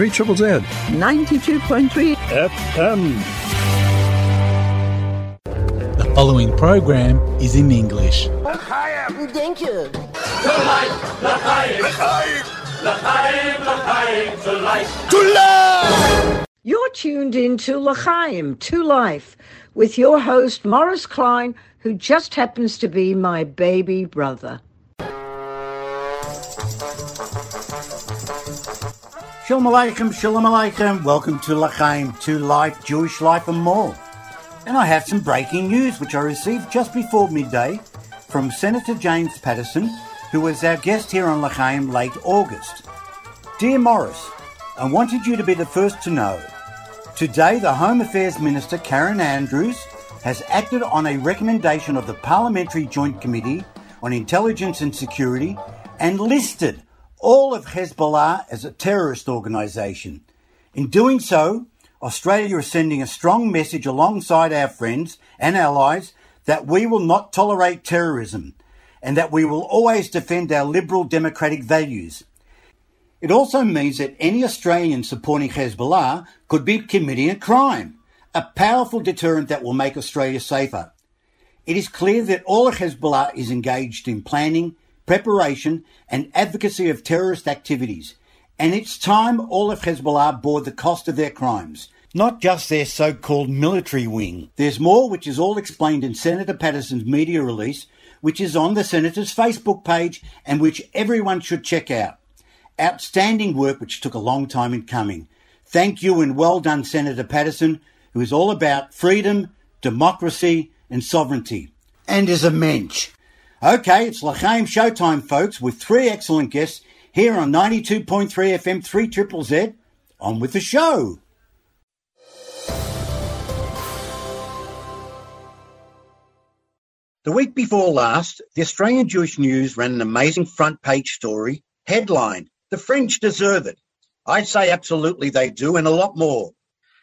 3 Triple Z. 92.3 FM. The following program is in English. Thank you. You're tuned in to L'chaim, to life, with your host Maurice Klein, who just happens to be my baby brother. Shalom Aleichem, Shalom Aleichem. Welcome to L'chaim, to life, Jewish life and more. And I have some breaking news which I received just before midday from Senator James Paterson, who was our guest here on L'chaim late August. Dear Maurice, I wanted you to be the first to know. Today, the Home Affairs Minister Karen Andrews has acted on a recommendation of the Parliamentary Joint Committee on Intelligence and Security and listed all of Hezbollah as a terrorist organisation. In doing so, Australia is sending a strong message alongside our friends and allies that we will not tolerate terrorism and that we will always defend our liberal democratic values. It also means that any Australian supporting Hezbollah could be committing a crime, a powerful deterrent that will make Australia safer. It is clear that all of Hezbollah is engaged in planning, preparation, and advocacy of terrorist activities, and it's time all of Hezbollah bore the cost of their crimes, not just their so called military wing. There's more, which is all explained in Senator Paterson's media release, which is on the Senator's Facebook page and which everyone should check out. Outstanding work which took a long time in coming. Thank you and well done, Senator Patterson, who is all about freedom, democracy, and sovereignty. And is a mensch. Okay, it's L'chaim Showtime, folks, with three excellent guests here on 92.3 FM 3 Triple Z. On with the show. The week before last, the Australian Jewish News ran an amazing front page story headline The French Deserve It. I'd say absolutely they do, and a lot more.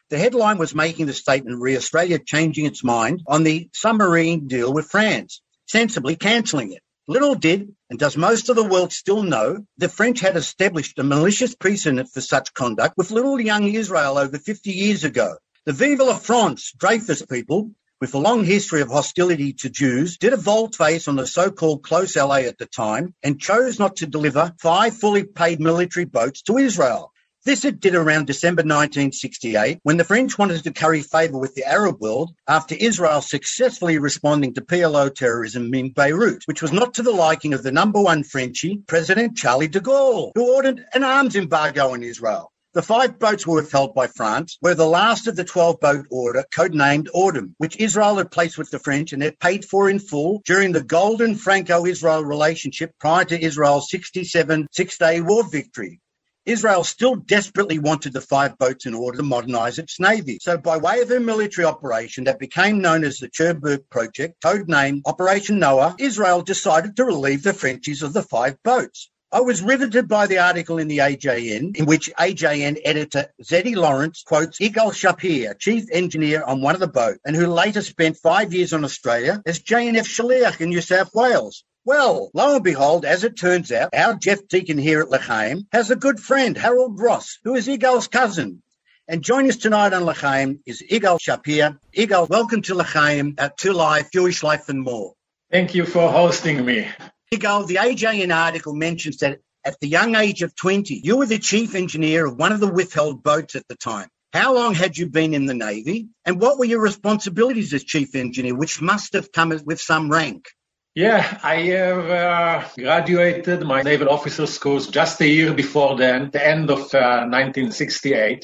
The headline was making the statement re Australia changing its mind on the submarine deal with France, sensibly cancelling it. Little did, and does most of the world still know, the French had established a malicious precedent for such conduct with little young Israel over 50 years ago. The Vive la France Dreyfus people with a long history of hostility to Jews, did a volte-face on the so-called close ally at the time and chose not to deliver five fully paid military boats to Israel. This it did around December 1968 when the French wanted to curry favour with the Arab world after Israel successfully responding to PLO terrorism in Beirut, which was not to the liking of the number one Frenchie, President Charlie de Gaulle, who ordered an arms embargo on Israel. The five boats were withheld by France, were the last of the 12 boat order, codenamed Autumn, which Israel had placed with the French and had paid for in full during the golden Franco Israel relationship prior to Israel's 67 six day war victory. Israel still desperately wanted the five boats in order to modernize its navy. So, by way of a military operation that became known as the Cherbourg Project, codenamed Operation Noa, Israel decided to relieve the Frenchies of the five boats. I was riveted by the article in the AJN, in which AJN editor Zeddy Lawrence quotes Ygal Shapir, chief engineer on one of the boats, and who later spent five years on Australia as JNF Shaliach in New South Wales. Well, lo and behold, as it turns out, our Jeff Deacon here at L'chaim has a good friend, Harold Ross, who is Ygal's cousin. And joining us tonight on L'chaim is Ygal Shapir. Ygal, welcome to L'chaim, at To Life, Jewish Life and More. Thank you for hosting me. Ygal, the AJN article mentions that at the young age of 20, you were the chief engineer of one of the withheld boats at the time. How long had you been in the Navy? And what were your responsibilities as chief engineer, which must have come with some rank? Yeah, I have uh, graduated my naval officer schools just a year before then, the end of uh, 1968,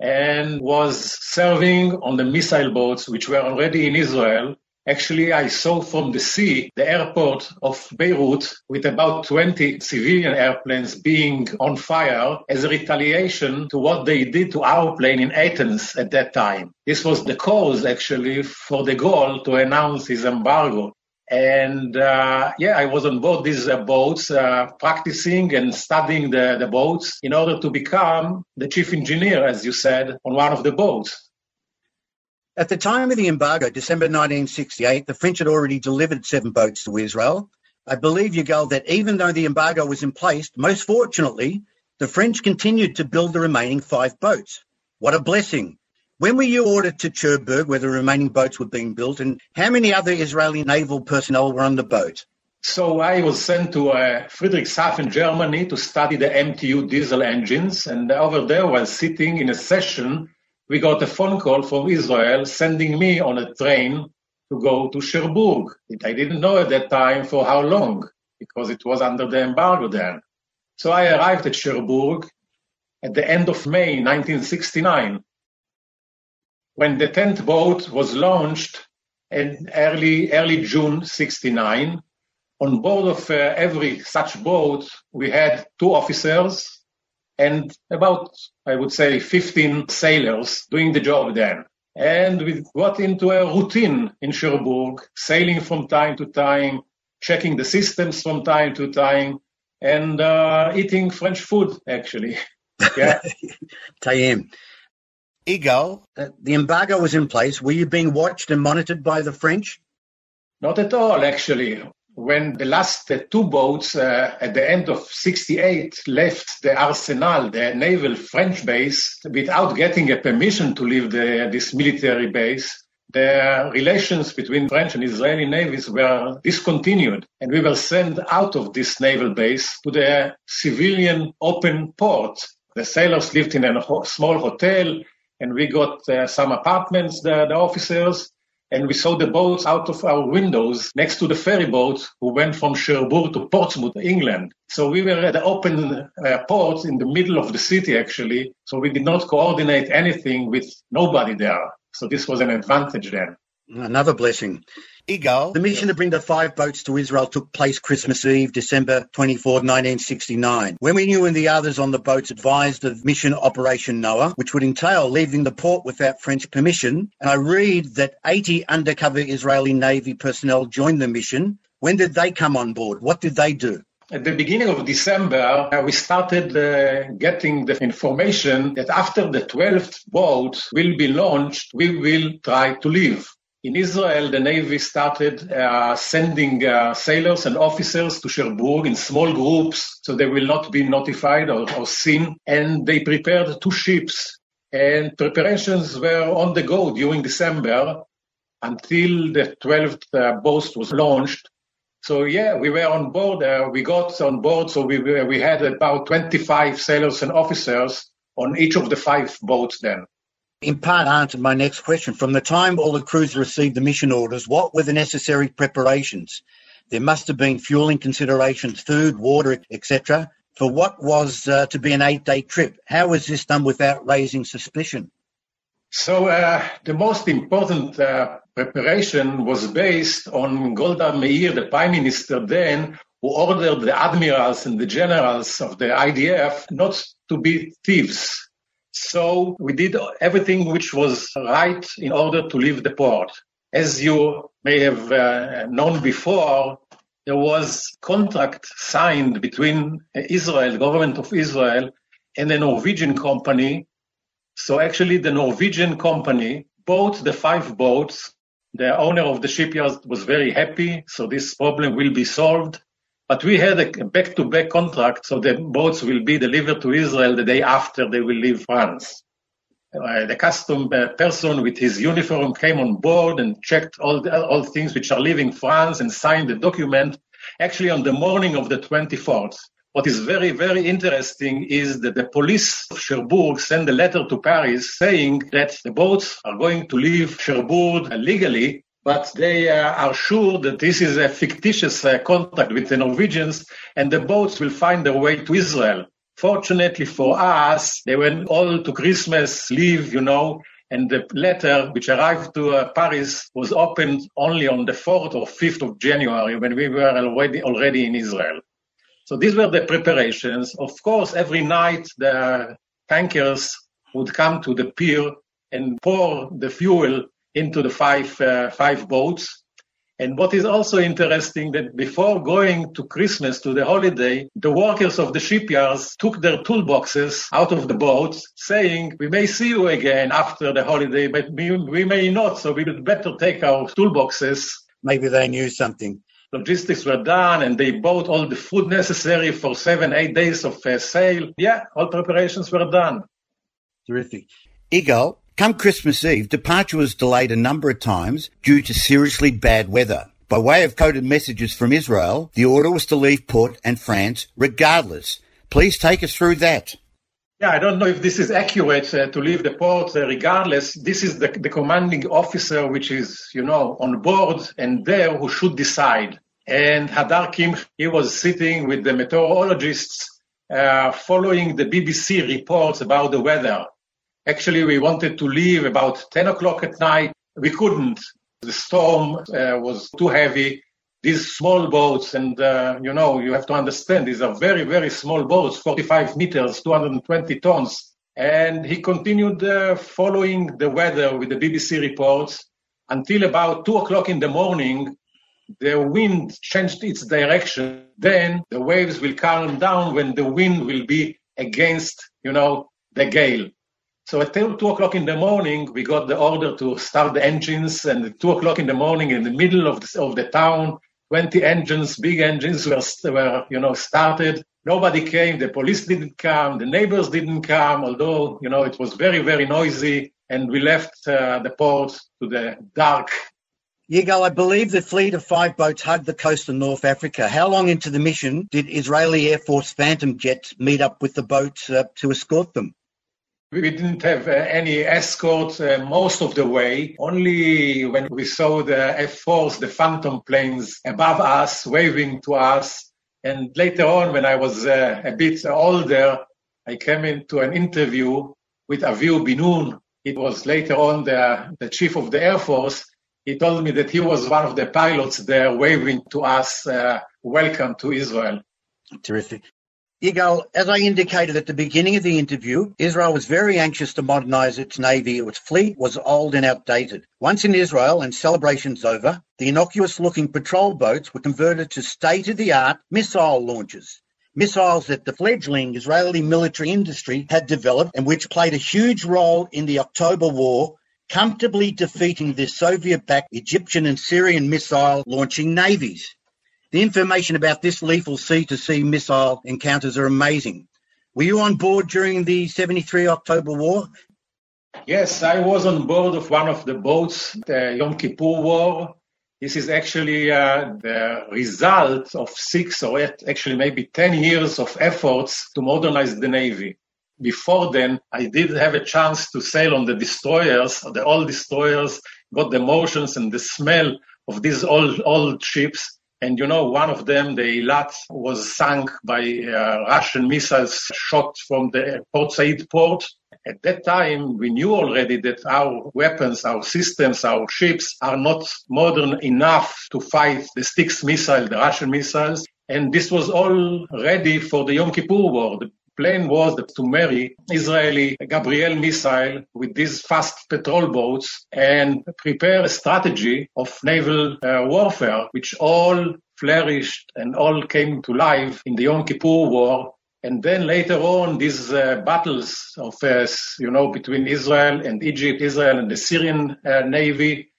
and was serving on the missile boats which were already in Israel Actually, I saw from the sea the airport of Beirut with about 20 civilian airplanes being on fire as a retaliation to what they did to our plane in Athens at that time. This was the cause, actually, for de Gaulle to announce his embargo. And uh, yeah, I was on board these uh, boats, uh, practicing and studying the, the boats in order to become the chief engineer, as you said, on one of the boats. At the time of the embargo, December 1968, the French had already delivered seven boats to Israel. I believe, Ygal, that even though the embargo was in place, most fortunately, the French continued to build the remaining five boats. What a blessing. When were you ordered to Cherbourg where the remaining boats were being built and how many other Israeli naval personnel were on the boat? So I was sent to uh, Friedrichshafen, Germany to study the MTU diesel engines. And over there, while sitting in a session, we got a phone call from Israel sending me on a train to go to Cherbourg. I didn't know at that time for how long because it was under the embargo then. So I arrived at Cherbourg at the end of May 1969. When the 10th boat was launched in early, early June 69, on board of uh, every such boat, we had two officers and about, I would say, 15 sailors doing the job then. And we got into a routine in Cherbourg, sailing from time to time, checking the systems from time to time, and uh, eating French food, actually. Yeah. Tayem. Ygal, uh, the embargo was in place. Were you being watched and monitored by the French? Not at all, actually. When the last uh, two boats uh, at the end of 68 left the Arsenal, the naval French base, without getting a permission to leave the, this military base, the relations between French and Israeli navies were discontinued, and we were sent out of this naval base to the civilian open port. The sailors lived in a small hotel, and we got uh, some apartments, the, the officers, and we saw the boats out of our windows next to the ferry boats who went from Cherbourg to Portsmouth, England. So we were at the open uh, port in the middle of the city, actually. So we did not coordinate anything with nobody there. So this was an advantage then. Another blessing. Ygal, the mission to bring the five boats to Israel took place Christmas Eve, December 24, 1969. When we knew and the others on the boats advised of mission Operation Noa, which would entail leaving the port without French permission, and I read that 80 undercover Israeli Navy personnel joined the mission. When did they come on board? What did they do? At the beginning of December, uh, we started uh, getting the information that after the 12th boat will be launched, we will try to leave. In Israel, the Navy started uh, sending uh, sailors and officers to Cherbourg in small groups so they will not be notified or, or seen. And they prepared two ships and preparations were on the go during December until the 12th uh, boat was launched. So yeah, we were on board. Uh, we got on board. So we we had about 25 sailors and officers on each of the five boats then in part answered my next question. From the time all the crews received the mission orders, what were the necessary preparations? There must have been fueling considerations, food, water, etc. For what was uh, to be an eight-day trip? How was this done without raising suspicion? So uh, the most important uh, preparation was based on Golda Meir, the prime minister then, who ordered the admirals and the generals of the IDF not to be thieves so we did everything which was right in order to leave the port. As you may have uh, known before, there was contract signed between Israel, government of Israel, and a Norwegian company. So actually the Norwegian company bought the five boats. The owner of the shipyard was very happy. So this problem will be solved. But we had a back-to-back contract, so the boats will be delivered to Israel the day after they will leave France. Uh, the custom uh, person with his uniform came on board and checked all the, all things which are leaving France and signed the document actually on the morning of the 24th. What is very, very interesting is that the police of Cherbourg sent a letter to Paris saying that the boats are going to leave Cherbourg legally but they uh, are sure that this is a fictitious uh, contact with the Norwegians and the boats will find their way to Israel. Fortunately for us, they went all to Christmas leave, you know, and the letter which arrived to uh, Paris was opened only on the 4th or 5th of January when we were already, already in Israel. So these were the preparations. Of course, every night the tankers would come to the pier and pour the fuel into the five uh, five boats. And what is also interesting that before going to Christmas to the holiday, the workers of the shipyards took their toolboxes out of the boats, saying, "We may see you again after the holiday, but we, we may not. So we would better take our toolboxes." Maybe they knew something. logistics were done and they bought all the food necessary for seven, eight days of uh, sail. Yeah, all preparations were done. Terrific. Ygal, come Christmas Eve, departure was delayed a number of times due to seriously bad weather. By way of coded messages from Israel, the order was to leave port and France regardless. Please take us through that. Yeah, I don't know if this is accurate uh, to leave the port uh, regardless. This is the, the commanding officer, which is, you know, on board and there who should decide. And Hadar Kim, he was sitting with the meteorologists, uh, following the BBC reports about the weather. Actually, we wanted to leave about 10 o'clock at night. We couldn't. The storm uh, was too heavy these small boats, and uh, you know, you have to understand, these are very, very small boats, 45 meters, 220 tons. And he continued uh, following the weather with the BBC reports until about two o'clock in the morning. The wind changed its direction. Then the waves will calm down when the wind will be against, you know, the gale. So at two o'clock in the morning, we got the order to start the engines. And at two o'clock in the morning, in the middle of the, of the town, 20 engines, big engines were, were, you know, started. Nobody came. The police didn't come. The neighbors didn't come, although, you know, it was very, very noisy. And we left uh, the port to the dark. Ygal, I believe the fleet of five boats hugged the coast of North Africa. How long into the mission did Israeli Air Force Phantom jets meet up with the boats uh, to escort them? We didn't have uh, any escort uh, most of the way. Only when we saw the F-4s, the Phantom planes above us, waving to us. And later on, when I was uh, a bit older, I came into an interview with Avihu Bin-Nun. It was later on the, the chief of the Air Force. He told me that he was one of the pilots there waving to us, uh, welcome to Israel. Terrific. Ygal, as I indicated at the beginning of the interview, Israel was very anxious to modernize its navy. Its fleet was old and outdated. Once in Israel and celebrations over, the innocuous looking patrol boats were converted to state of the art missile launchers. Missiles that the fledgling Israeli military industry had developed and which played a huge role in the October War, comfortably defeating the Soviet backed Egyptian and Syrian missile launching navies. The information about this lethal sea to sea missile encounters are amazing. Were you on board during the 73 October War? Yes, I was on board of one of the boats, the Yom Kippur War. This is actually uh, the result of six or eight, actually maybe 10 years of efforts to modernize the Navy. Before then, I did have a chance to sail on the destroyers, the old destroyers, got the motions and the smell of these old, old ships and you know, one of them, the Eilat, was sunk by uh, Russian missiles shot from the Port Said port. At that time, we knew already that our weapons, our systems, our ships are not modern enough to fight the Styx missile, the Russian missiles. And this was all ready for the Yom Kippur War. The plan was to marry Israeli Gabriel missile with these fast patrol boats and prepare a strategy of naval uh, warfare, which all flourished and all came to life in the Yom Kippur War. And then later on, these uh, battles of, uh, you know, between Israel and Egypt, Israel and the Syrian uh, Navy,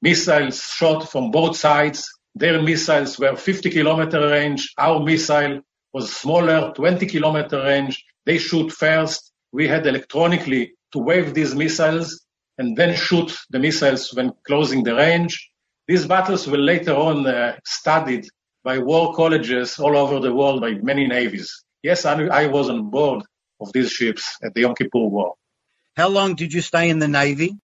missiles shot from both sides. Their missiles were 50 kilometer range. Our missile was smaller, 20 kilometer range. They shoot first. We had electronically to wave these missiles and then shoot the missiles when closing the range. These battles were later on uh, studied by war colleges all over the world by many navies. Yes, I, I was on board of these ships at the Yom Kippur War. How long did you stay in the Navy?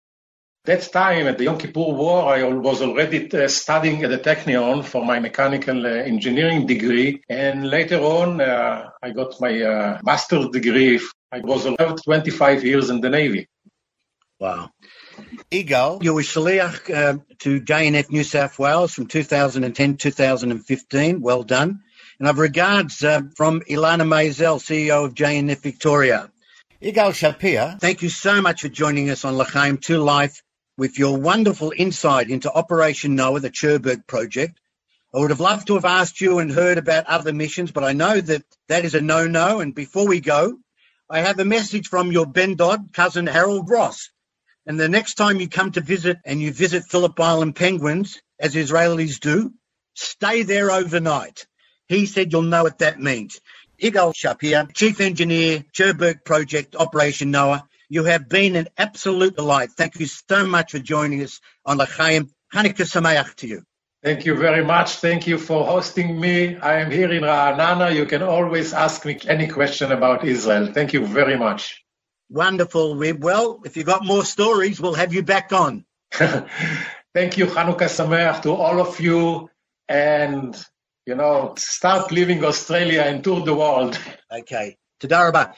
That time at the Yom Kippur War, I was already uh, studying at the Technion for my mechanical uh, engineering degree. And later on, uh, I got my uh, master's degree. I was about 25 years in the Navy. Wow. Ygal, you were Shaliach uh, to JNF New South Wales from 2010 2015. Well done. And I've regards uh, from Ilana Maisel, CEO of JNF Victoria. Ygal Shapir, thank you so much for joining us on L'chaim 2 Life with your wonderful insight into Operation Noa, the Cherbourg project. I would have loved to have asked you and heard about other missions, but I know that that is a no-no. And before we go, I have a message from your ben dod cousin Harold Ross. And the next time you come to visit and you visit Phillip Island penguins, as Israelis do, Stay there overnight. He said you'll know what that means. Ygal Shapir, Chief Engineer, Cherbourg Project, Operation Noa. You have been an absolute delight. Thank you so much for joining us on L'chaim. Hanukkah Sameach to you. Thank you very much. Thank you for hosting me. I am here in Ra'anana. You can always ask me any question about Israel. Thank you very much. Wonderful. Well, if you've got more stories, we'll have you back on. Thank you, Hanukkah Sameach, to all of you. And you know, start leaving Australia and tour the world. Okay. Tadaraba.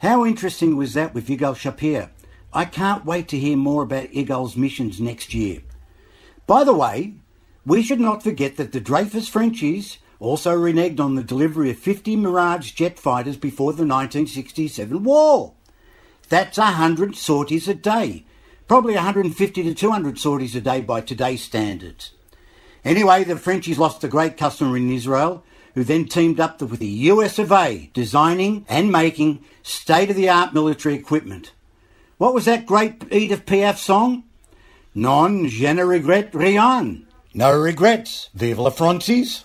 How interesting was that with Ygal Shapir? I can't wait to hear more about Ygal's missions next year. By the way, we should not forget that the Dreyfus Frenchies also reneged on the delivery of 50 Mirage jet fighters before the 1967 war. That's 100 sorties a day, Probably 150 to 200 sorties a day by today's standards. Anyway, the Frenchies lost a great customer in Israel, who then teamed up with the US of A, designing and making state-of-the-art military equipment. What was that great Edith Piaf song? Non je ne regrette rien. No regrets. Vive la Francis.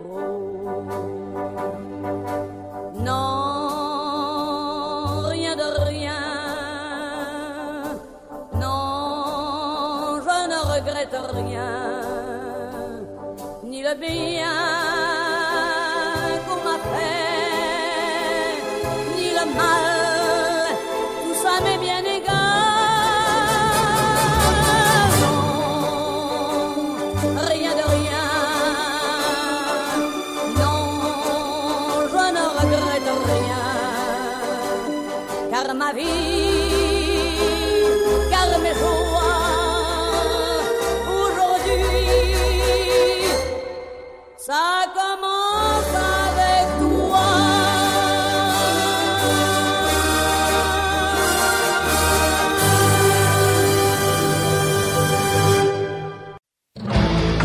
Bien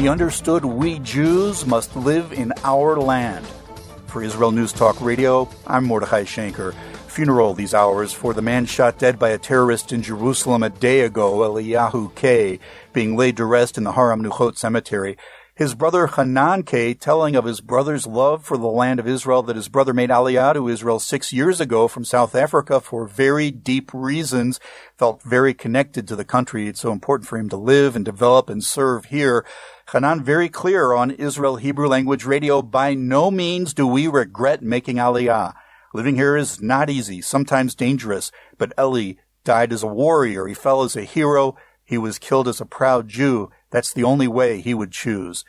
He understood we Jews must live in our land. For Israel News Talk Radio, I'm Mordechai Shanker. Funeral these hours for the man shot dead by a terrorist in Jerusalem a day ago, Eliyahu Kaye, being laid to rest in the Har HaMenuchot Cemetery. His brother Hanan Kaye telling of his brother's love for the land of Israel that his brother made Aliyah to Israel six years ago from South Africa for very deep reasons, felt very connected to the country. It's so important for him to live and develop and serve here. Hanan very clear on Israel Hebrew language radio. By no means do we regret making Aliyah. Living here is not easy, sometimes dangerous, but Eli died as a warrior. He fell as a hero. He was killed as a proud Jew. That's the only way he would choose.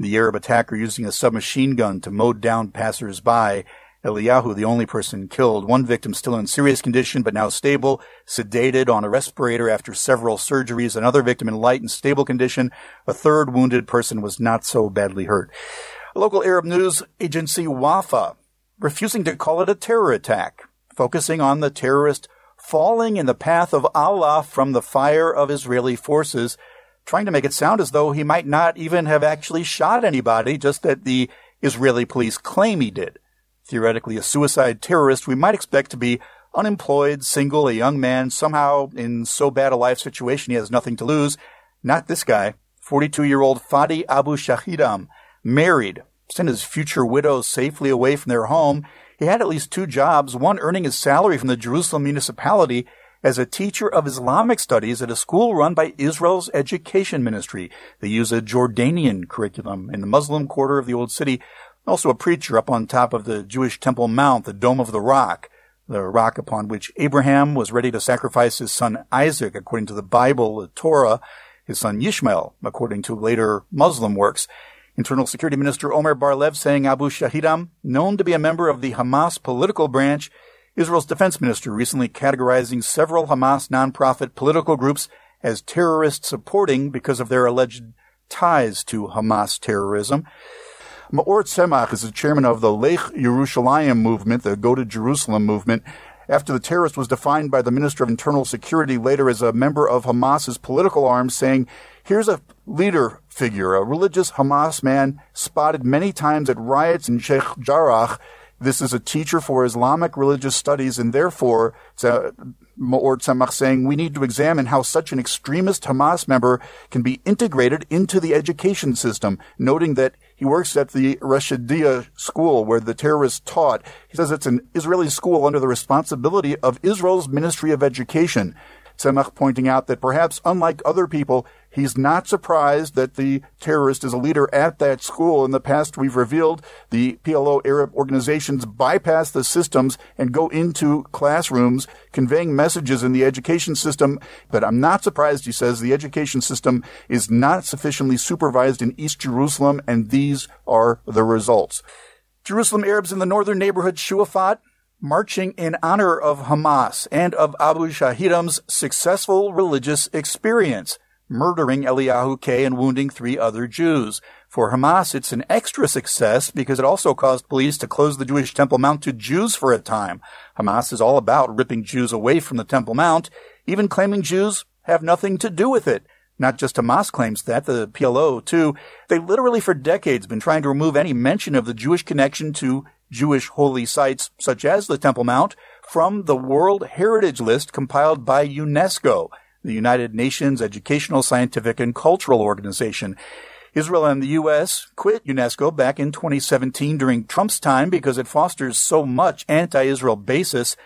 The Arab attacker using a submachine gun to mow down passers-by. Eliyahu, the only person killed. One victim still in serious condition, but now stable, sedated on a respirator after several surgeries. Another victim in light and stable condition. A third wounded person was not so badly hurt. Local Arab news agency, Wafa, refusing to call it a terror attack, focusing on the terrorist falling in the path of Allah from the fire of Israeli forces trying to make it sound as though he might not even have actually shot anybody, just that the Israeli police claim he did. Theoretically, a suicide terrorist we might expect to be unemployed, single, a young man, somehow in so bad a life situation he has nothing to lose. Not this guy. 42 year old Fadi Abu Shahidam, married, sent his future widow safely away from their home. He had at least two jobs, one earning his salary from the Jerusalem municipality as a teacher of Islamic studies at a school run by Israel's education ministry. They use a Jordanian curriculum in the Muslim quarter of the old city. Also a preacher up on top of the Jewish Temple Mount, the Dome of the Rock, the rock upon which Abraham was ready to sacrifice his son Isaac, according to the Bible, the Torah, his son Yishmael, according to later Muslim works. Internal Security Minister Omer Bar-Lev saying Abu Shahidam, known to be a member of the Hamas political branch, Israel's defense minister recently categorizing several Hamas nonprofit political groups as terrorist supporting because of their alleged ties to Hamas terrorism. Maor Tzemach is the chairman of the Lech Yerushalayim movement, the Go to Jerusalem movement, after the terrorist was defined by the Minister of Internal Security later as a member of Hamas's political arm, saying, here's a leader figure, a religious Hamas man spotted many times at riots in Sheikh Jarrah. This is a teacher for Islamic religious studies, and therefore, Maor saying we need to examine how such an extremist Hamas member can be integrated into the education system, noting that he works at the Reshidia school where the terrorists taught. He says it's an Israeli school under the responsibility of Israel's Ministry of Education. Tzemach pointing out that perhaps unlike other people, he's not surprised that the terrorist is a leader at that school. In the past, we've revealed the PLO Arab organizations bypass the systems and go into classrooms conveying messages in the education system. But I'm not surprised, he says, the education system is not sufficiently supervised in East Jerusalem, and these are the results. Jerusalem Arabs in the northern neighborhood Shuafat marching in honor of Hamas and of Abu Shahidam's successful religious experience, murdering Eliyahu Kaye and wounding three other Jews. For Hamas, it's an extra success because it also caused police to close the Jewish Temple Mount to Jews for a time. Hamas is all about ripping Jews away from the Temple Mount, even claiming Jews have nothing to do with it. Not just Hamas claims that, the PLO too. They literally for decades been trying to remove any mention of the Jewish connection to Jewish holy sites such as the Temple Mount from the World Heritage List compiled by UNESCO, the United Nations Educational, Scientific, and Cultural Organization. Israel and the U.S. quit UNESCO back in 2017 during Trump's time because it fosters so much anti-Israel basis.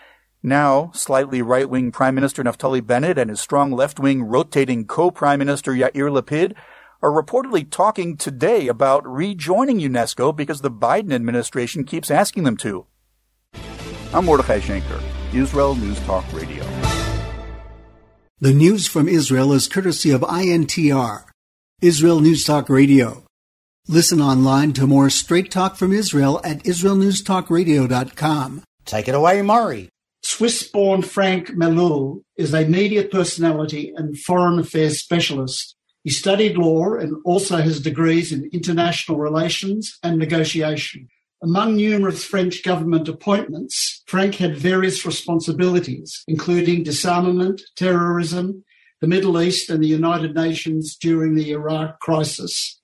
Now, slightly right-wing Prime Minister Naftali Bennett and his strong left-wing rotating co-Prime Minister Yair Lapid are reportedly talking today about rejoining UNESCO because the Biden administration keeps asking them to. I'm Mordechai Schenker, Israel News Talk Radio. The news from Israel is courtesy of INTR, Israel News Talk Radio. Listen online to more straight talk from Israel at israelnewstalkradio.com. Take it away, Morry. Swiss born Frank Melloul is a media personality and foreign affairs specialist he studied law and also has degrees in international relations and negotiation. Among numerous French government appointments, Frank had various responsibilities, including disarmament, terrorism, the Middle East, and the United Nations during the Iraq crisis.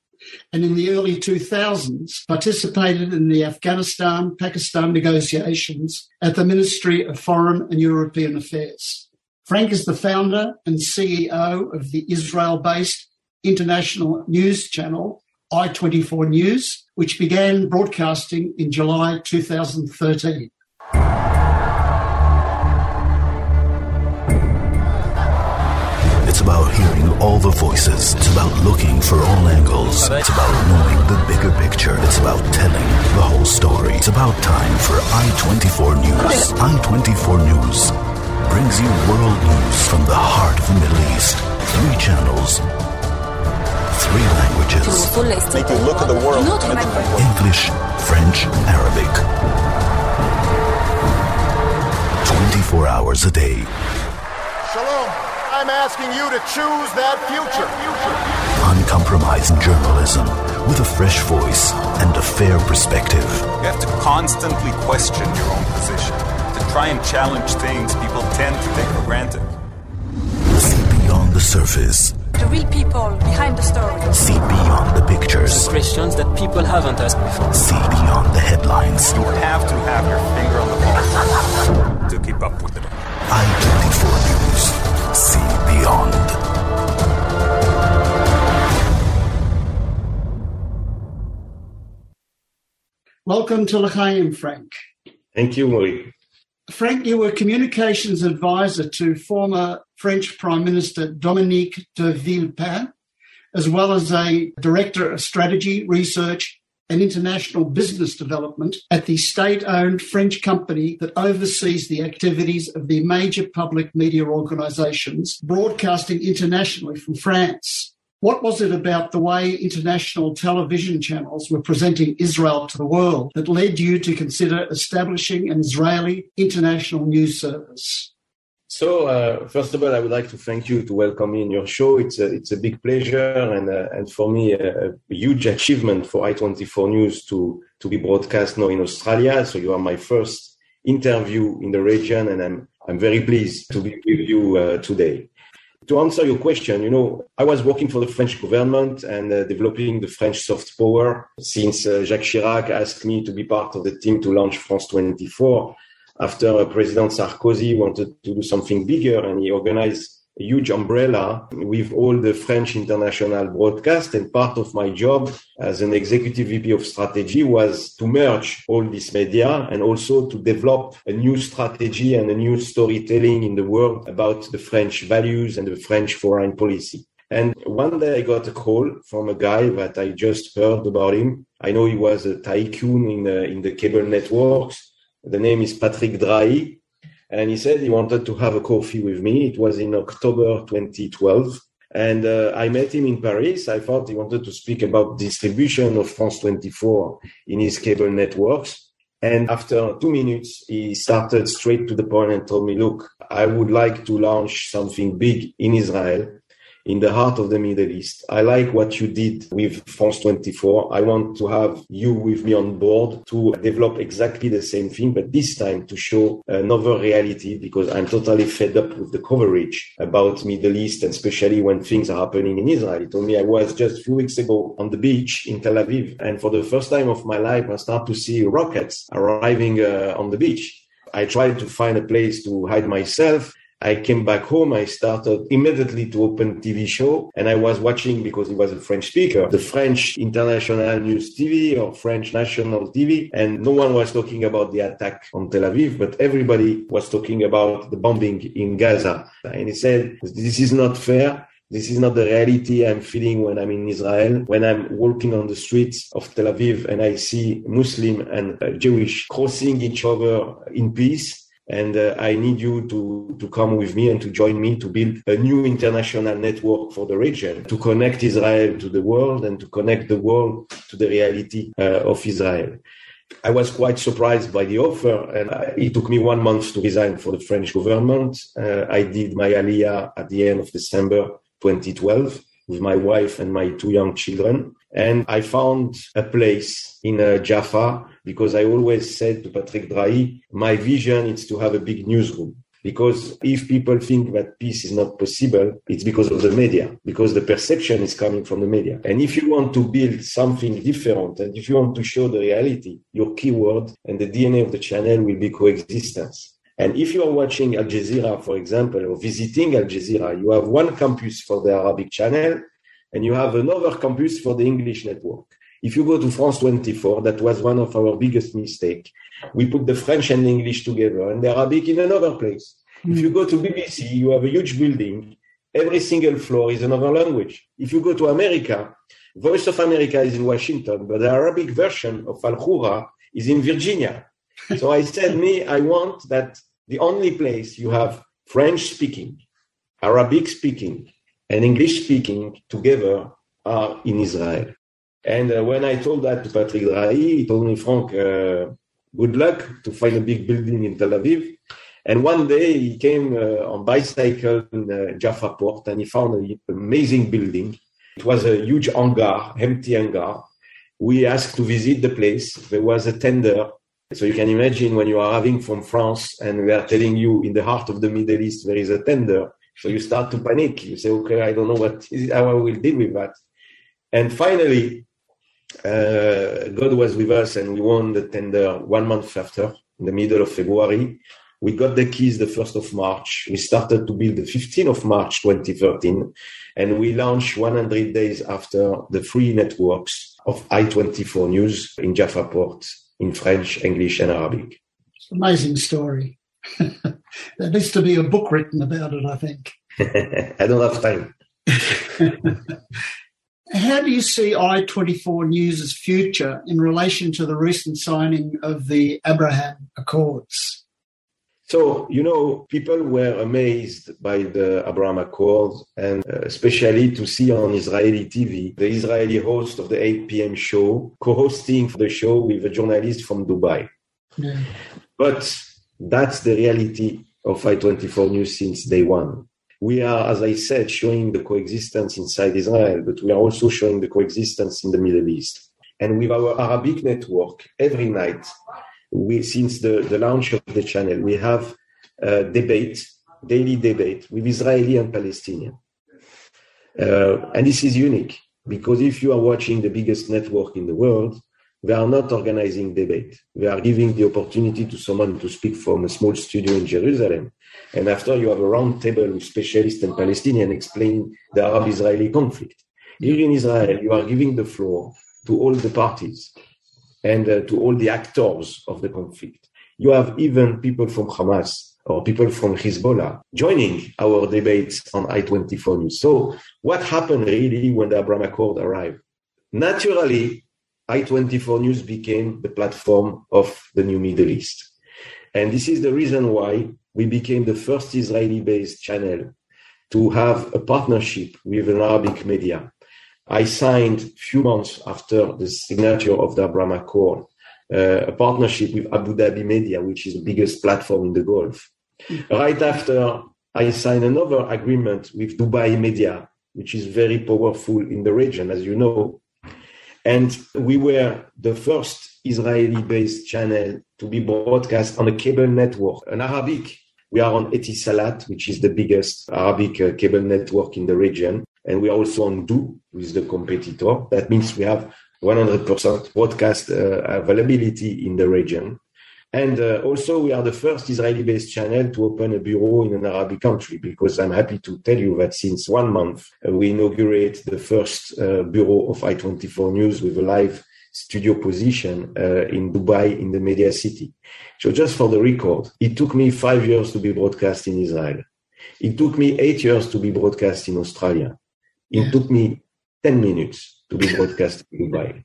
And in the early 2000s, participated in the Afghanistan Pakistan negotiations at the Ministry of Foreign and European Affairs. Frank is the founder and CEO of the Israel based international news channel, I24 News, which began broadcasting in July 2013. It's about hearing all the voices. It's about looking for all angles. It's about knowing the bigger picture. It's about telling the whole story. It's about time for I24 News. I24 News brings you world news from the heart of the Middle East. Three channels three languages. Make you look at the world in a different way. English, French, Arabic. 24 hours a day. Shalom. I'm asking you to choose that future. Uncompromising journalism with a fresh voice and a fair perspective. You have to constantly question your own position, to try and challenge things people tend to take for granted. See beyond the surface the real people behind the story. See beyond the pictures. The questions that people haven't asked before. See beyond the headlines. You have to have your finger on the pulse to keep up with it. I-24 News. See beyond. Welcome to L'chaim, Frank. Thank you, Marie. Frank, you were communications advisor to former French Prime Minister Dominique de Villepin, as well as a director of strategy, research, and international business development at the state owned French company that oversees the activities of the major public media organizations broadcasting internationally from France. What was it about the way international television channels were presenting Israel to the world that led you to consider establishing an Israeli international news service? So, uh, first of all, I would like to thank you to welcome me in your show. It's a, it's a big pleasure and, uh, and for me, a, a, huge achievement for I24 News to, to be broadcast now in Australia. So you are my first interview in the region and I'm, I'm very pleased to be with you uh, today to answer your question, you know, I was working for the French government and uh, developing the French soft power since uh, Jacques Chirac asked me to be part of the team to launch France 24 after President Sarkozy wanted to do something bigger and he organized huge umbrella with all the French international broadcast. And part of my job as an executive VP of strategy was to merge all this media and also to develop a new strategy and a new storytelling in the world about the French values and the French foreign policy. And one day I got a call from a guy that I just heard about him. I know he was a tycoon in, uh, in the cable networks. The name is Patrick Drahi and he said he wanted to have a coffee with me. It was in October 2012. And uh, I met him in Paris. I thought he wanted to speak about distribution of France 24 in his cable networks. And after two minutes, he started straight to the point and told me, look, I would like to launch something big in Israel in the heart of the Middle East. I like what you did with France 24. I want to have you with me on board to develop exactly the same thing, but this time to show another reality because I'm totally fed up with the coverage about Middle East and especially when things are happening in Israel. He told me I was just a few weeks ago on the beach in Tel Aviv and for the first time of my life, I start to see rockets arriving uh, on the beach. I tried to find a place to hide myself. I came back home. I started immediately to open TV show and I was watching because he was a French speaker, the French international news TV or French national TV. And no one was talking about the attack on Tel Aviv, but everybody was talking about the bombing in Gaza. And he said, this is not fair. This is not the reality I'm feeling when I'm in Israel, when I'm walking on the streets of Tel Aviv and I see Muslim and uh, Jewish crossing each other in peace and uh, I need you to, to come with me and to join me to build a new international network for the region, to connect Israel to the world and to connect the world to the reality uh, of Israel. I was quite surprised by the offer, and I, it took me one month to resign for the French government. Uh, I did my aliyah at the end of December 2012 with my wife and my two young children. And I found a place in uh, Jaffa because I always said to Patrick Drahi, my vision is to have a big newsroom. Because if people think that peace is not possible, it's because of the media, because the perception is coming from the media. And if you want to build something different and if you want to show the reality, your keyword and the DNA of the channel will be coexistence. And if you are watching Al Jazeera, for example, or visiting Al Jazeera, you have one campus for the Arabic channel and you have another campus for the English network. If you go to France 24, that was one of our biggest mistake. We put the French and English together and the Arabic in another place. Mm. If you go to BBC, you have a huge building. Every single floor is another language. If you go to America, Voice of America is in Washington, but the Arabic version of Al Hurra is in Virginia. so I said, me, I want that the only place you have French speaking, Arabic speaking, and English speaking together are in Israel. And uh, when I told that to Patrick Drahi, he told me, Frank, uh, good luck to find a big building in Tel Aviv. And one day he came uh, on bicycle in uh, Jaffa port and he found an amazing building. It was a huge hangar, empty hangar. We asked to visit the place. There was a tender. So you can imagine when you are arriving from France and we are telling you in the heart of the Middle East there is a tender, So you start to panic. You say, okay, I don't know what is how I will deal with that. And finally, uh, God was with us and we won the tender one month after, in the middle of February. We got the keys the 1st of March. We started to build the 15th of March 2013, and we launched 100 days after the free networks of I24 News in Jaffa Port in French, English, and Arabic. Amazing story. there needs to be a book written about it, I think. I don't have time. How do you see I24 News' future in relation to the recent signing of the Abraham Accords? So, you know, people were amazed by the Abraham Accords and uh, especially to see on Israeli TV the Israeli host of the 8 p.m. show co-hosting the show with a journalist from Dubai. Yeah. But that's the reality of I24 News since day one. We are, as I said, showing the coexistence inside Israel, but we are also showing the coexistence in the Middle East. And with our Arabic network, every night, we, since the, the launch of the channel, we have uh, debate, daily debate with Israeli and Palestinian. Uh, and this is unique because if you are watching the biggest network in the world, they are not organizing debate. They are giving the opportunity to someone to speak from a small studio in Jerusalem. And after you have a round table with specialists and Palestinians explaining the Arab-Israeli conflict. Here in Israel, you are giving the floor to all the parties and uh, to all the actors of the conflict. You have even people from Hamas or people from Hezbollah joining our debates on I-24 News. So what happened really when the Abraham Accord arrived? Naturally, I24 News became the platform of the new Middle East. And this is the reason why we became the first Israeli based channel to have a partnership with an Arabic media. I signed a few months after the signature of the Abraham Accord uh, a partnership with Abu Dhabi Media, which is the biggest platform in the Gulf. Right after, I signed another agreement with Dubai Media, which is very powerful in the region, as you know. And we were the first Israeli based channel to be broadcast on a cable network, an Arabic. We are on Etisalat, which is the biggest Arabic uh, cable network in the region. And we are also on who is the competitor. That means we have 100% broadcast uh, availability in the region. And uh, also, we are the first Israeli based channel to open a bureau in an Arabic country because I'm happy to tell you that since one month, uh, we inaugurate the first uh, bureau of I24 News with a live studio position uh, in Dubai in the media city. So, just for the record, it took me five years to be broadcast in Israel. It took me eight years to be broadcast in Australia. It yeah. took me 10 minutes to be broadcast in Dubai.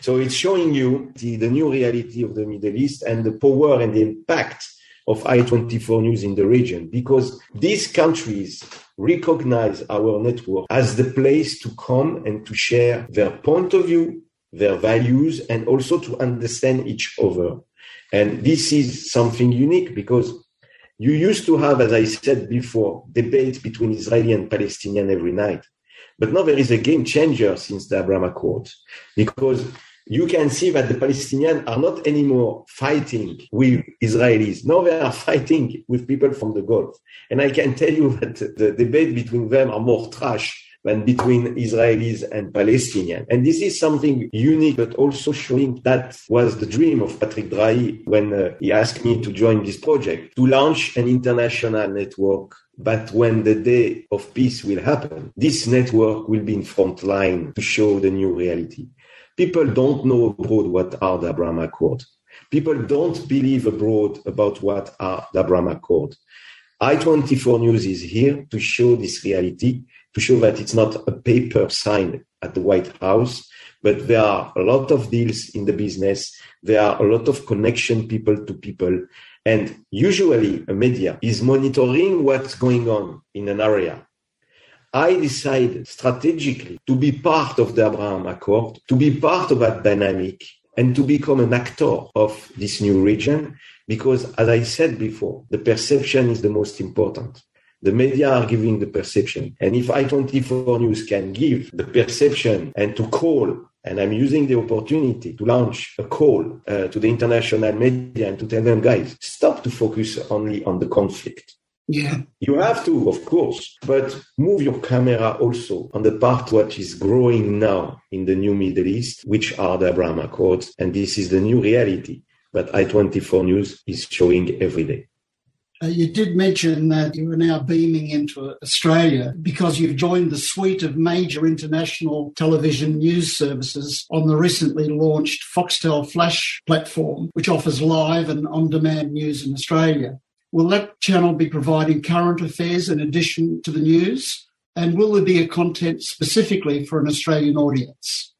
So it's showing you the, the new reality of the Middle East and the power and the impact of I-24 News in the region because these countries recognize our network as the place to come and to share their point of view, their values, and also to understand each other. And this is something unique because you used to have, as I said before, debates between Israeli and Palestinian every night. But now there is a game changer since the Abraham Accord because you can see that the Palestinians are not anymore fighting with Israelis. Now they are fighting with people from the Gulf. And I can tell you that the debate between them are more trash than between Israelis and Palestinians. And this is something unique, but also showing that was the dream of Patrick Drahi when uh, he asked me to join this project to launch an international network but when the day of peace will happen, this network will be in front line to show the new reality. People don't know abroad what are the Abraham Accord. People don't believe abroad about what are the Abraham Accord. I24 News is here to show this reality, to show that it's not a paper sign at the White House, but there are a lot of deals in the business. There are a lot of connection people to people. And usually a media is monitoring what's going on in an area. I decided strategically to be part of the Abraham Accord, to be part of that dynamic and to become an actor of this new region because as I said before, the perception is the most important. The media are giving the perception. And if I24 News can give the perception and to call and I'm using the opportunity to launch a call uh, to the international media and to tell them, guys, stop to focus only on the conflict. Yeah. You have to, of course, but move your camera also on the part what is growing now in the new Middle East, which are the Abraham Accords. And this is the new reality that I-24 News is showing every day. Uh, you did mention that you are now beaming into Australia because you've joined the suite of major international television news services on the recently launched Foxtel Flash platform, which offers live and on demand news in Australia. Will that channel be providing current affairs in addition to the news? And will there be a content specifically for an Australian audience?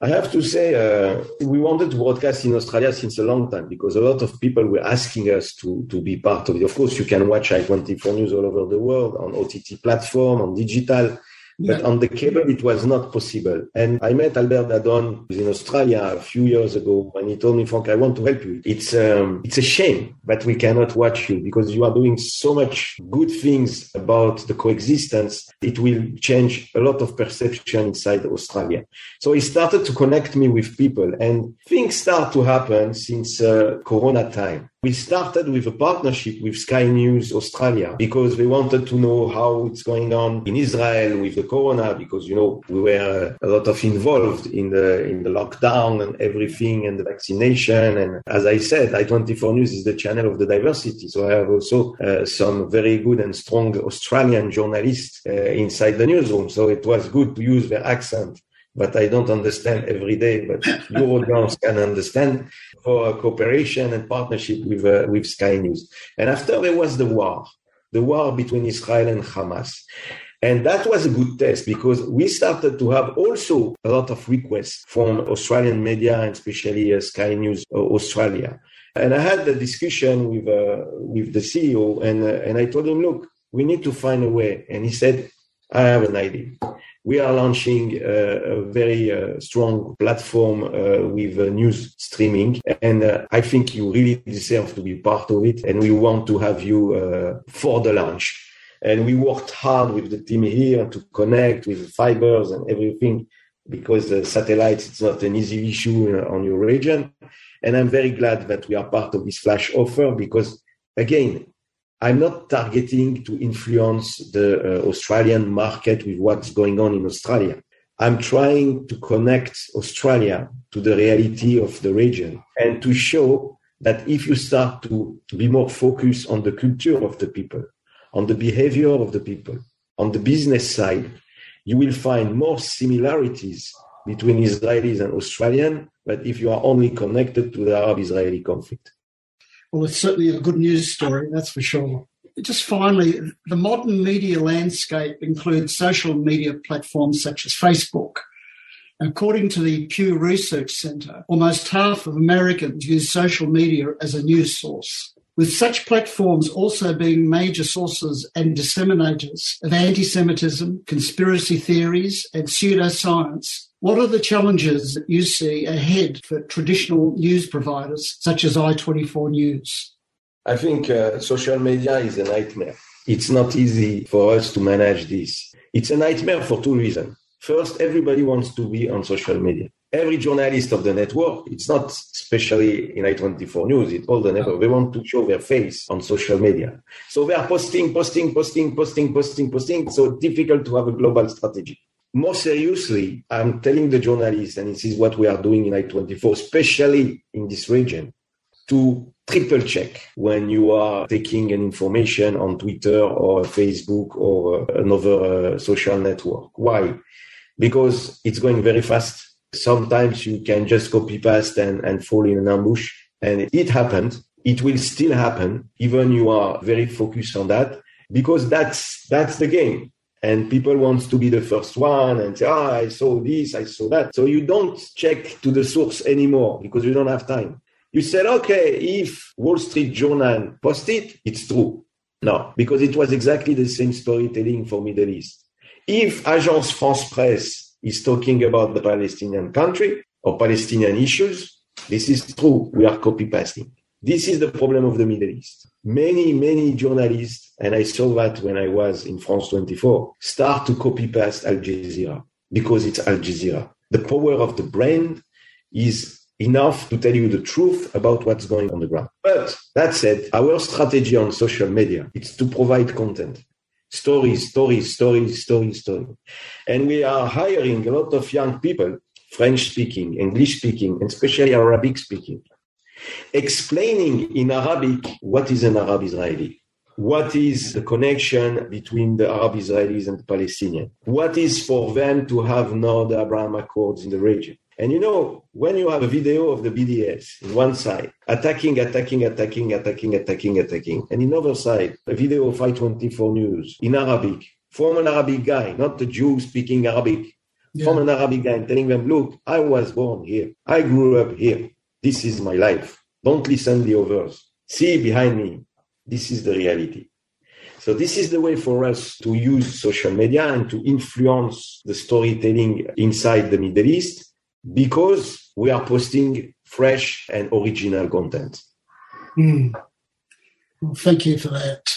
I have to say, uh, we wanted to broadcast in Australia since a long time because a lot of people were asking us to, to be part of it. Of course, you can watch I24 News all over the world on OTT platform, on digital. But Yeah. on the cable, it was not possible. And I met Albert Dadon in Australia a few years ago, and he told me, Frank, I want to help you. It's um, it's a shame that we cannot watch you because you are doing so much good things about the coexistence. It will change a lot of perception inside Australia. So he started to connect me with people, and things start to happen since uh, Corona time. We started with a partnership with Sky News Australia because they wanted to know how it's going on in Israel with the Corona because you know we were uh, a lot of involved in the in the lockdown and everything and the vaccination and as I said, I24 News is the channel of the diversity. So I have also uh, some very good and strong Australian journalists uh, inside the newsroom. So it was good to use their accent but I don't understand every day. But audience can understand for cooperation and partnership with uh, with Sky News. And after there was the war, the war between Israel and Hamas. And that was a good test because we started to have also a lot of requests from Australian media and especially uh, Sky News uh, Australia. And I had the discussion with uh, with the CEO and uh, and I told him, look, we need to find a way. And he said, I have an idea. We are launching uh, a very uh, strong platform uh, with news streaming, and I think you really deserve to be part of it. And we want to have you for the launch. And we worked hard with the team here to connect with fibers and everything because the satellites it's not an easy issue on your region. And I'm very glad that we are part of this flash offer because again, I'm not targeting to influence the uh, Australian market with what's going on in Australia. I'm trying to connect Australia to the reality of the region and to show that if you start to be more focused on the culture of the people, on the behavior of the people, on the business side, you will find more similarities between Israelis and Australians, than if you are only connected to the Arab Israeli conflict. Well, it's certainly a good news story, that's for sure. Just finally, the modern media landscape includes social media platforms such as Facebook. According to the Pew Research Center, almost half of Americans use social media as a news source. With such platforms also being major sources and disseminators of anti Semitism, conspiracy theories, and pseudoscience, what are the challenges that you see ahead for traditional news providers such as I24 News? I think uh, social media is a nightmare. It's not easy for us to manage this. It's a nightmare for two reasons. First, everybody wants to be on social media. Every journalist of the network, it's not especially in I24 News, it's all the network. They want to show their face on social media. So they are posting, posting, posting, posting, posting, posting. So difficult to have a global strategy. More seriously, I'm telling the journalists, and this is what we are doing in I24, especially in this region, to triple check when you are taking an information on Twitter or Facebook or another uh, social network. Why? Because it's going very fast. Sometimes you can just copy paste and, and fall in an ambush. And it happened. It will still happen, even you are very focused on that, because that's that's the game. And people want to be the first one and say, ah, I saw this, I saw that. So you don't check to the source anymore because you don't have time. You said, okay, if Wall Street Journal post it, it's true. No, because it was exactly the same storytelling for Middle East. If Agence France Presse is talking about the Palestinian country or Palestinian issues, this is true. We are copy pasting. This is the problem of the Middle East. Many, many journalists, and I saw that when I was in France 24, start to copy paste Al Jazeera because it's Al Jazeera. The power of the brand is enough to tell you the truth about what's going on the ground. But that said, our strategy on social media is to provide content. Stories, stories, stories, stories, stories. And we are hiring a lot of young people, French speaking, English speaking, and especially Arabic speaking, explaining in Arabic what is an Arab Israeli. What is the connection between the Arab Israelis and the Palestinians? What is for them to have now the Abraham Accords in the region? And you know, when you have a video of the BDS in one side, attacking, attacking, attacking, attacking, attacking, attacking, and in other side, a video of I-24 News in Arabic, from an Arabic guy, not the Jew speaking Arabic, yeah. from an Arabic guy, telling them, look, I was born here. I grew up here. This is my life. Don't listen the others. See behind me. This is the reality. So this is the way for us to use social media and to influence the storytelling inside the Middle East because we are posting fresh and original content. Mm. Well, thank you for that.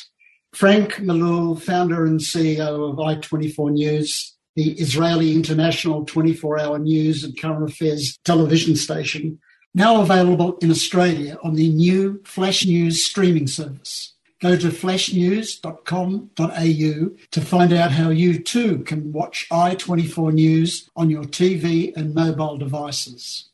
Frank Melloul, founder and CEO of I24 News, the Israeli international 24 hour news and current affairs television station, now available in Australia on the new Flash News streaming service. Go to flashnews.com.au to find out how you too can watch I24 News on your TV and mobile devices.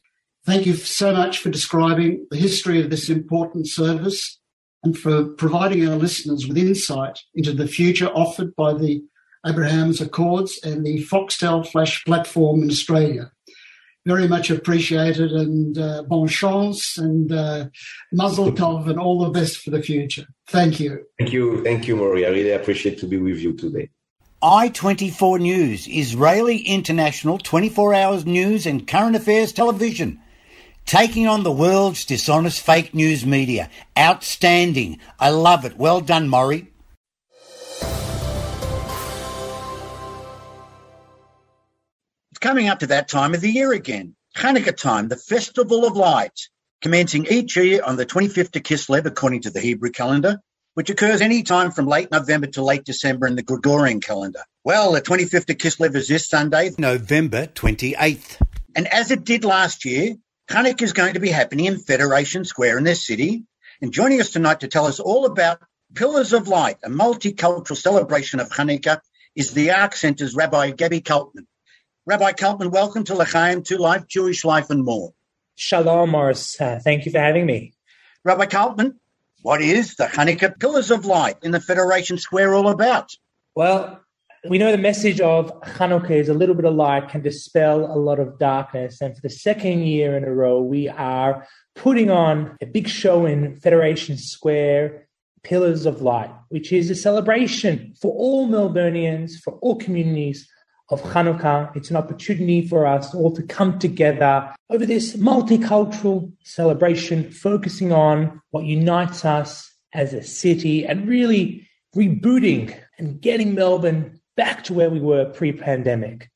Thank you so much for describing the history of this important service and for providing our listeners with insight into the future offered by the Abraham's Accords and the Foxtel Flash platform in Australia very much appreciated and uh, bon chance and uh, mazel tov and all the best for the future. Thank you. Thank you. Thank you, Morry. I really appreciate to be with you today. I-24 News, Israeli International 24 hours news and current affairs television. Taking on the world's dishonest fake news media. Outstanding. I love it. Well done, Morry. Coming up to that time of the year again. Hanukkah time, the festival of light, commencing each year on the 25th of Kislev according to the Hebrew calendar, which occurs any time from late November to late December in the Gregorian calendar. Well, the 25th of Kislev is this Sunday, November 28th. And as it did last year, Hanukkah is going to be happening in Federation Square in this city. And joining us tonight to tell us all about Pillars of Light, a multicultural celebration of Hanukkah, is the Ark Center's Rabbi Gabi Kaltman. Rabbi Kaltman, welcome to L'chaim, to Life, Jewish Life and More. Shalom, Maurice. Uh, thank you for having me. Rabbi Kaltman, what is the Hanukkah Pillars of Light in the Federation Square all about? Well, we know the message of Hanukkah is a little bit of light can dispel a lot of darkness. And for the second year in a row, we are putting on a big show in Federation Square, Pillars of Light, which is a celebration for all Melburnians, for all communities of Hanukkah. It's an opportunity for us all to come together over this multicultural celebration, focusing on what unites us as a city and really rebooting and getting Melbourne back to where we were pre pandemic.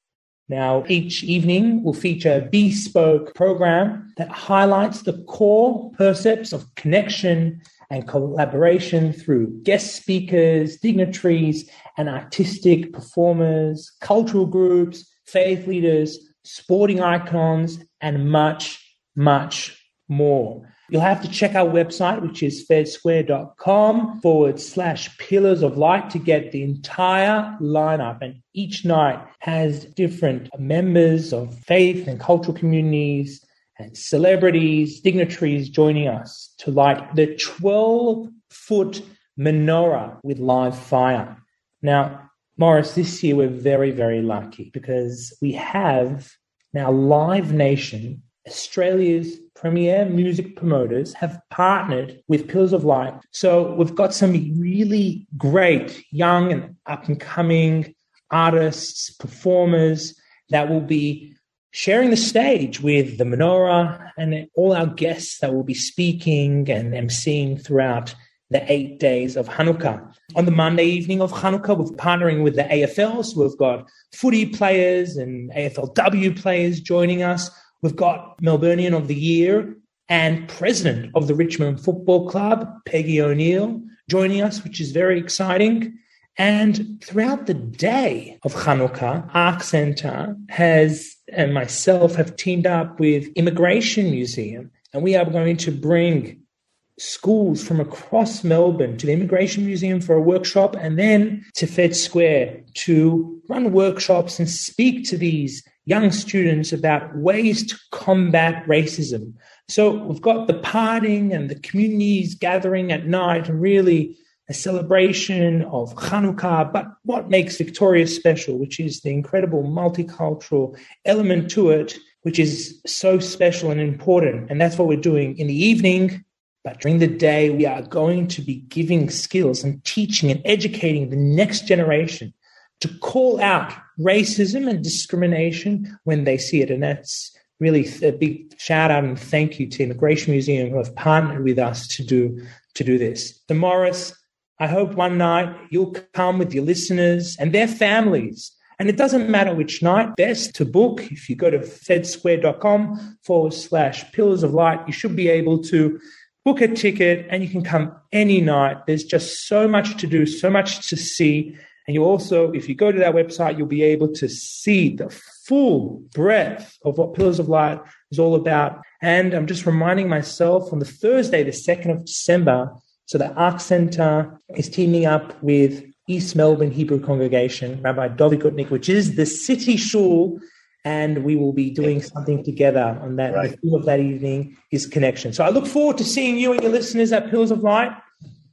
Now, each evening will feature a bespoke program that highlights the core percepts of connection and collaboration through guest speakers, dignitaries, and artistic performers, cultural groups, faith leaders, sporting icons, and much, much more. You'll have to check our website, which is fedsquare.com forward slash pillars of light to get the entire lineup. And each night has different members of faith and cultural communities and celebrities, dignitaries joining us to light the 12 foot menorah with live fire. Now, Maurice, this year we're very, very lucky because we have now Live Nation, Australia's premier music promoters, have partnered with Pillars of Light. So we've got some really great young and up and coming artists, performers that will be sharing the stage with the menorah and all our guests that will be speaking and emceeing throughout the eight days of Hanukkah. On the Monday evening of Hanukkah, we're partnering with the AFL. So we've got footy players and AFLW players joining us. We've got Melburnian of the Year and president of the Richmond Football Club, Peggy O'Neill, joining us, which is very exciting. And throughout the day of Hanukkah, Ark Center has and myself have teamed up with Immigration Museum, and we are going to bring schools from across Melbourne to the Immigration Museum for a workshop and then to Fed Square to run workshops and speak to these young students about ways to combat racism. So we've got the partying and the communities gathering at night really a celebration of Hanukkah, but what makes Victoria special, which is the incredible multicultural element to it, which is so special and important. And that's what we're doing in the evening but during the day, we are going to be giving skills and teaching and educating the next generation to call out racism and discrimination when they see it. And that's really a big shout out and thank you to Immigration Museum who have partnered with us to do to do this. So Maurice, I hope one night you'll come with your listeners and their families. And it doesn't matter which night, best to book. If you go to fedsquare.com forward slash pillars of light, you should be able to book a ticket and you can come any night. There's just so much to do, so much to see. And you also, if you go to that website, you'll be able to see the full breadth of what Pillars of Light is all about. And I'm just reminding myself on the Thursday, the 2nd of December, so the Ark Center is teaming up with East Melbourne Hebrew Congregation, Rabbi Dovi Gutnick, which is the city shul and we will be doing something together on that. Right. The theme of that evening is connection. So I look forward to seeing you and your listeners at Pillars of Light.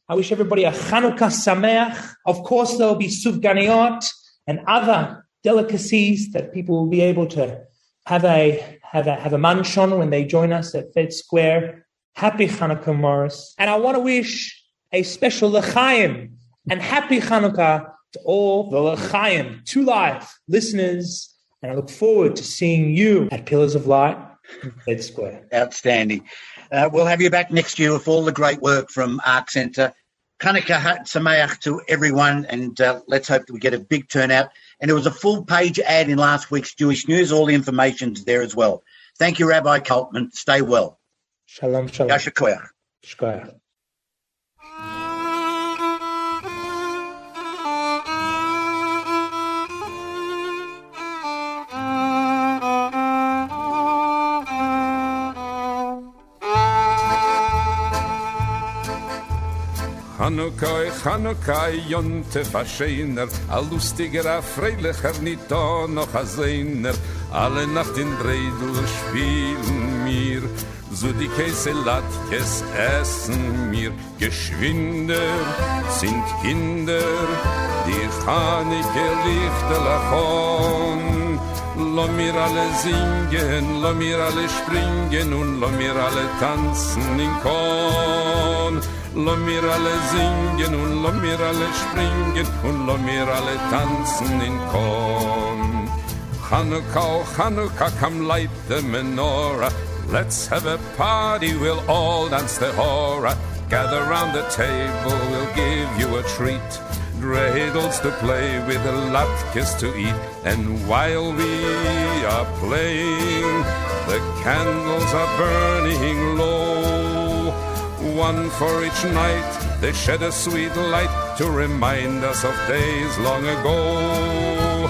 I wish everybody a Chanukah Sameach. Of course, there will be sufganiyot and other delicacies that people will be able to have a have a have a manshon when they join us at Fed Square. Happy Chanukah, Maurice, and I want to wish a special lechaim and happy Chanukah to all the lechaim, to life listeners and I look forward to seeing you at Pillars of Light Fed Square. Outstanding. Uh, we'll have you back next year with all the great work from Ark Centre. Hanukkah Sameach to everyone, and uh, let's hope that we get a big turnout. And there was a full page ad in last week's Jewish News. All the information's there as well. Thank you, Rabbi Kaltman. Stay well. Shalom, shalom. Yasha Koyach. Shkoyach. Hanukkah, Hanukkah, Jonte Faschener, a lustiger, a freilicher, nicht da noch a Sehner, alle Nacht in Bredel spielen mir, so die Käse Latkes essen mir, geschwinder sind Kinder, die Chanike Lichter lachon. Lo mir alle singen, lo mir alle springen und lo mir alle tanzen in Korn. Lo mir alle singen und lo mir alle springen und lo mir alle tanzen in Korn. Hanukkah, oh Hanukkah, come light the menorah. Let's have a party, we'll all dance the hora. Gather round the table, we'll give you a treat. Dreidels to play with, latkes to eat. And while we are playing, the candles are burning low one for each night. They shed a sweet light to remind us of days long ago.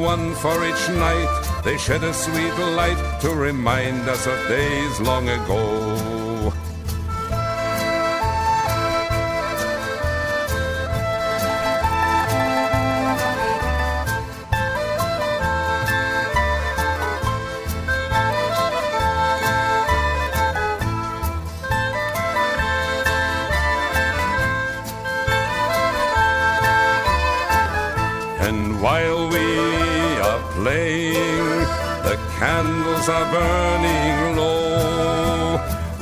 One for each night, they shed a sweet light to remind us of days long ago. Candles are burning low.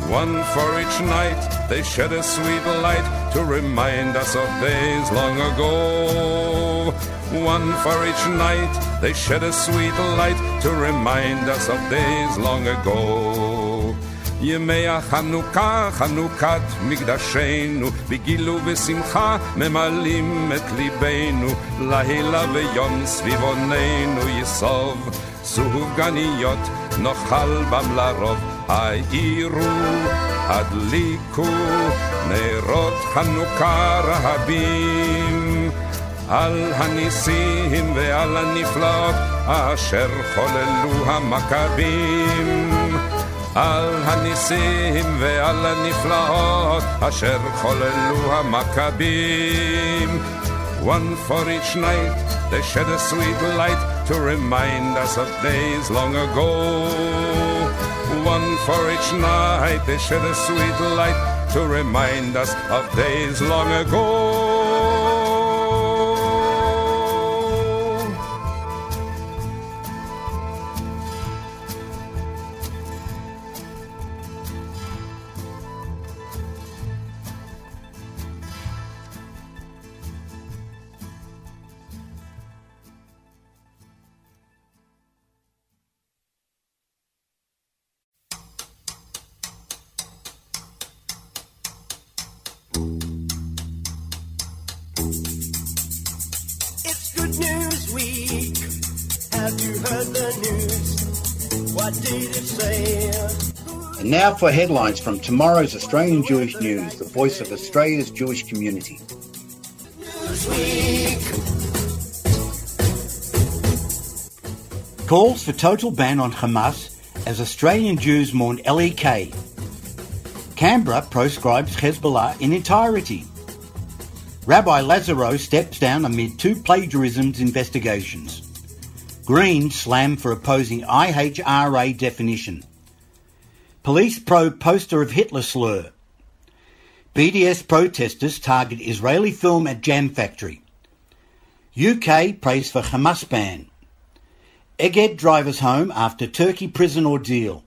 One for each night, they shed a sweet light to remind us of days long ago. One for each night, they shed a sweet light to remind us of days long ago. ימי החנוכה, חנוכת מקדשנו, בגילו ושמחה ממלאים את ליבנו, לילה ויום סביבוננו יסוב. סופגניות נאכל בם לרוב, העירו, הדליקו, נרות חנוכה רהבים. על הניסים ועל הנפלאות אשר חוללו המכבים. על הניסים ועל הנפלאות אשר חוללו המכבים. One for each night, they shed a sweet light to remind us of days long ago. One for each night, they shed a sweet light to remind us of days long ago. Now for headlines from tomorrow's Australian Jewish News, the voice of Australia's Jewish community. Calls for total ban on Hamas as Australian Jews mourn LEK. Canberra proscribes Hezbollah in entirety. Rabbi Lazaro steps down amid two plagiarisms investigations. Green slam for opposing IHRA definition. Police probe poster of Hitler slur. BDS protesters target Israeli film at Jam Factory. UK prays for Hamas ban. Eged drivers home after Turkey prison ordeal.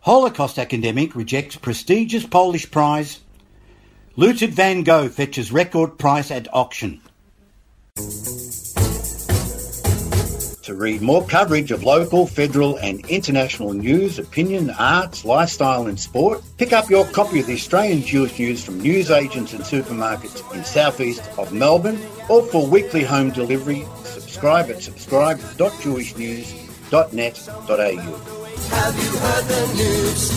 Holocaust academic rejects prestigious Polish prize. Looted Van Gogh fetches record price at auction. To read more coverage of local, federal, and international news, opinion, arts, lifestyle, and sport, pick up your copy of the Australian Jewish News from newsagents and supermarkets in southeast of Melbourne, or for weekly home delivery, subscribe at subscribe.jewishnews.net.au. Have you heard the news?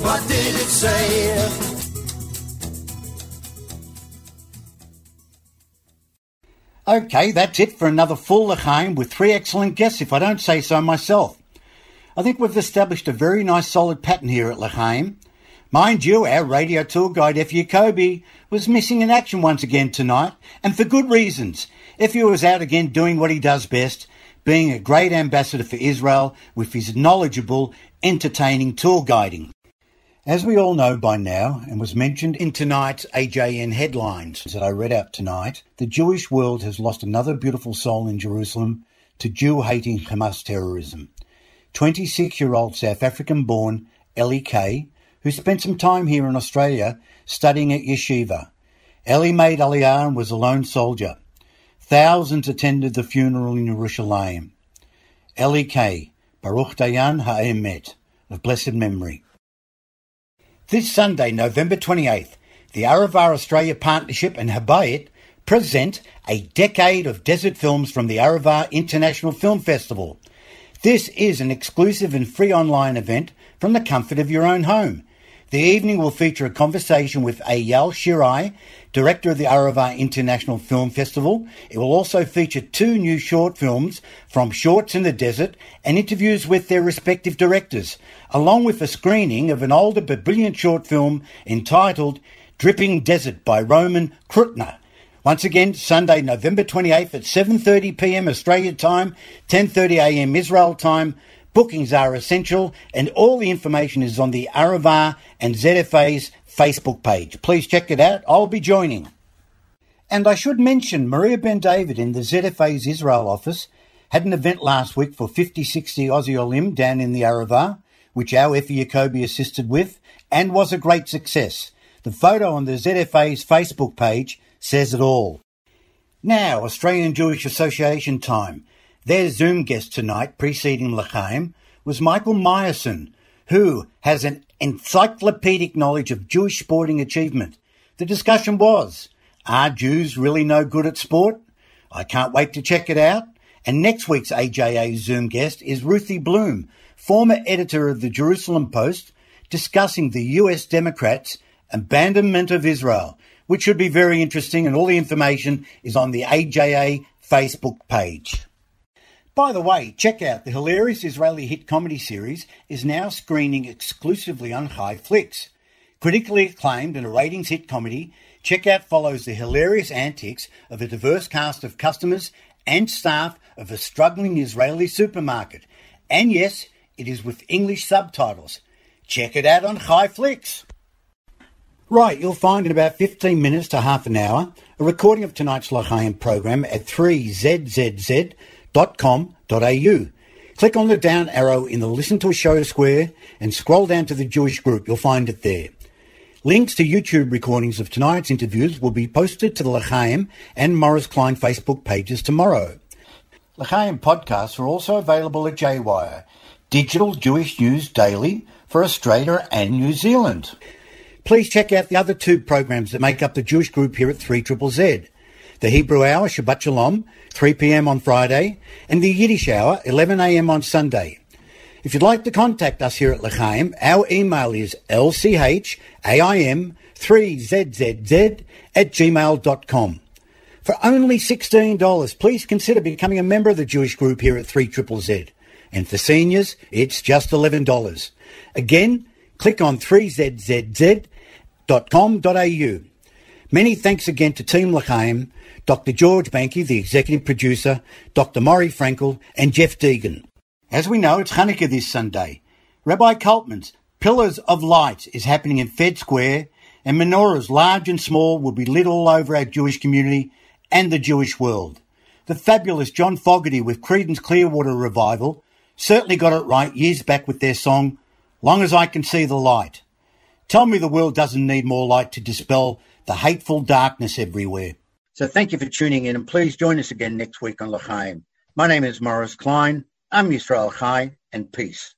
What did it say? Okay, that's it for another full L'chaim with three excellent guests, if I don't say so myself. I think we've established a very nice solid pattern here at L'chaim. Mind you, our radio tour guide Effie Kobe was missing in action once again tonight, and for good reasons. Effie was out again doing what he does best, being a great ambassador for Israel with his knowledgeable, entertaining tour guiding. As we all know by now, and was mentioned in tonight's AJN headlines that I read out tonight, the Jewish world has lost another beautiful soul in Jerusalem to Jew hating Hamas terrorism. 26 year old South African born Eli Kaye, who spent some time here in Australia studying at yeshiva. Eli made Aliyah and was a lone soldier. Thousands attended the funeral in Yerushalayim. Eli Kaye, Baruch Dayan Ha'emet, of blessed memory. This Sunday, November 28th, the Arava Australia Partnership and Habayit present a decade of desert films from the Arava International Film Festival. This is an exclusive and free online event from the comfort of your own home. The evening will feature a conversation with Ayal Shirai, director of the Arava International Film Festival. It will also feature two new short films from Shorts in the Desert and interviews with their respective directors, along with a screening of an older but brilliant short film entitled Dripping Desert by Roman Krutner. Once again, Sunday, November 28th at 7:30 p.m. Australia time, 10:30 a.m. Israel time. Bookings are essential, and all the information is on the Arava and ZFA's Facebook page. Please check it out. I'll be joining. And I should mention Maria Ben David in the ZFA's Israel office had an event last week for 5060 Aussie Olim down in the Arava, which our Effie Jacobi assisted with, and was a great success. The photo on the ZFA's Facebook page says it all. Now, Australian Jewish Association time. Their Zoom guest tonight, preceding L'chaim, was Michael Meyerson, who has an encyclopedic knowledge of Jewish sporting achievement. The discussion was, are Jews really no good at sport? I can't wait to check it out. And next week's AJA Zoom guest is Ruthie Blum, former editor of the Jerusalem Post, discussing the US Democrats' abandonment of Israel. which should be very interesting, and all the information is on the AJA Facebook page. By the way, check out the hilarious Israeli hit comedy series is now screening exclusively on ChaiFlicks. Critically acclaimed and a ratings hit comedy, Checkout follows the hilarious antics of a diverse cast of customers and staff of a struggling Israeli supermarket. And yes, it is with English subtitles. Check it out on ChaiFlicks. Right, you'll find in about 15 minutes to half an hour a recording of tonight's L'chaim program at 3zzz.com.au. Click on the down arrow in the Listen to a Show square and scroll down to the Jewish group. You'll find it there. Links to YouTube recordings of tonight's interviews will be posted to the L'chaim and Maurice Klein Facebook pages tomorrow. L'chaim podcasts are also available at JWire, digital Jewish news daily for Australia and New Zealand. Please check out the other two programs that make up the Jewish group here at 3 Z. The Hebrew Hour, Shabbat Shalom, 3 p.m. on Friday, and the Yiddish Hour, 11 a.m. on Sunday. If you'd like to contact us here at L'chaim, our email is lchaim3zzz at gmail.com. For only $16, please consider becoming a member of the Jewish group here at 3 Z. And for seniors, it's just $11. Again, click on 3zzz.com.au. Many thanks again to Team L'chaim, Dr. George Banky, the executive producer, Dr. Morry Frenkel, and Jeff Deegan. As we know, it's Hanukkah this Sunday. Rabbi Kaltman's Pillars of Light is happening in Fed Square, and menorahs large and small will be lit all over our Jewish community and the Jewish world. The fabulous John Fogerty with Creedence Clearwater Revival certainly got it right years back with their song, Long as I Can See the Light. Tell me the world doesn't need more light to dispel the hateful darkness everywhere. So thank you for tuning in, and please join us again next week on L'chaim. My name is Maurice Klein. I'm Yisrael Chai, and peace.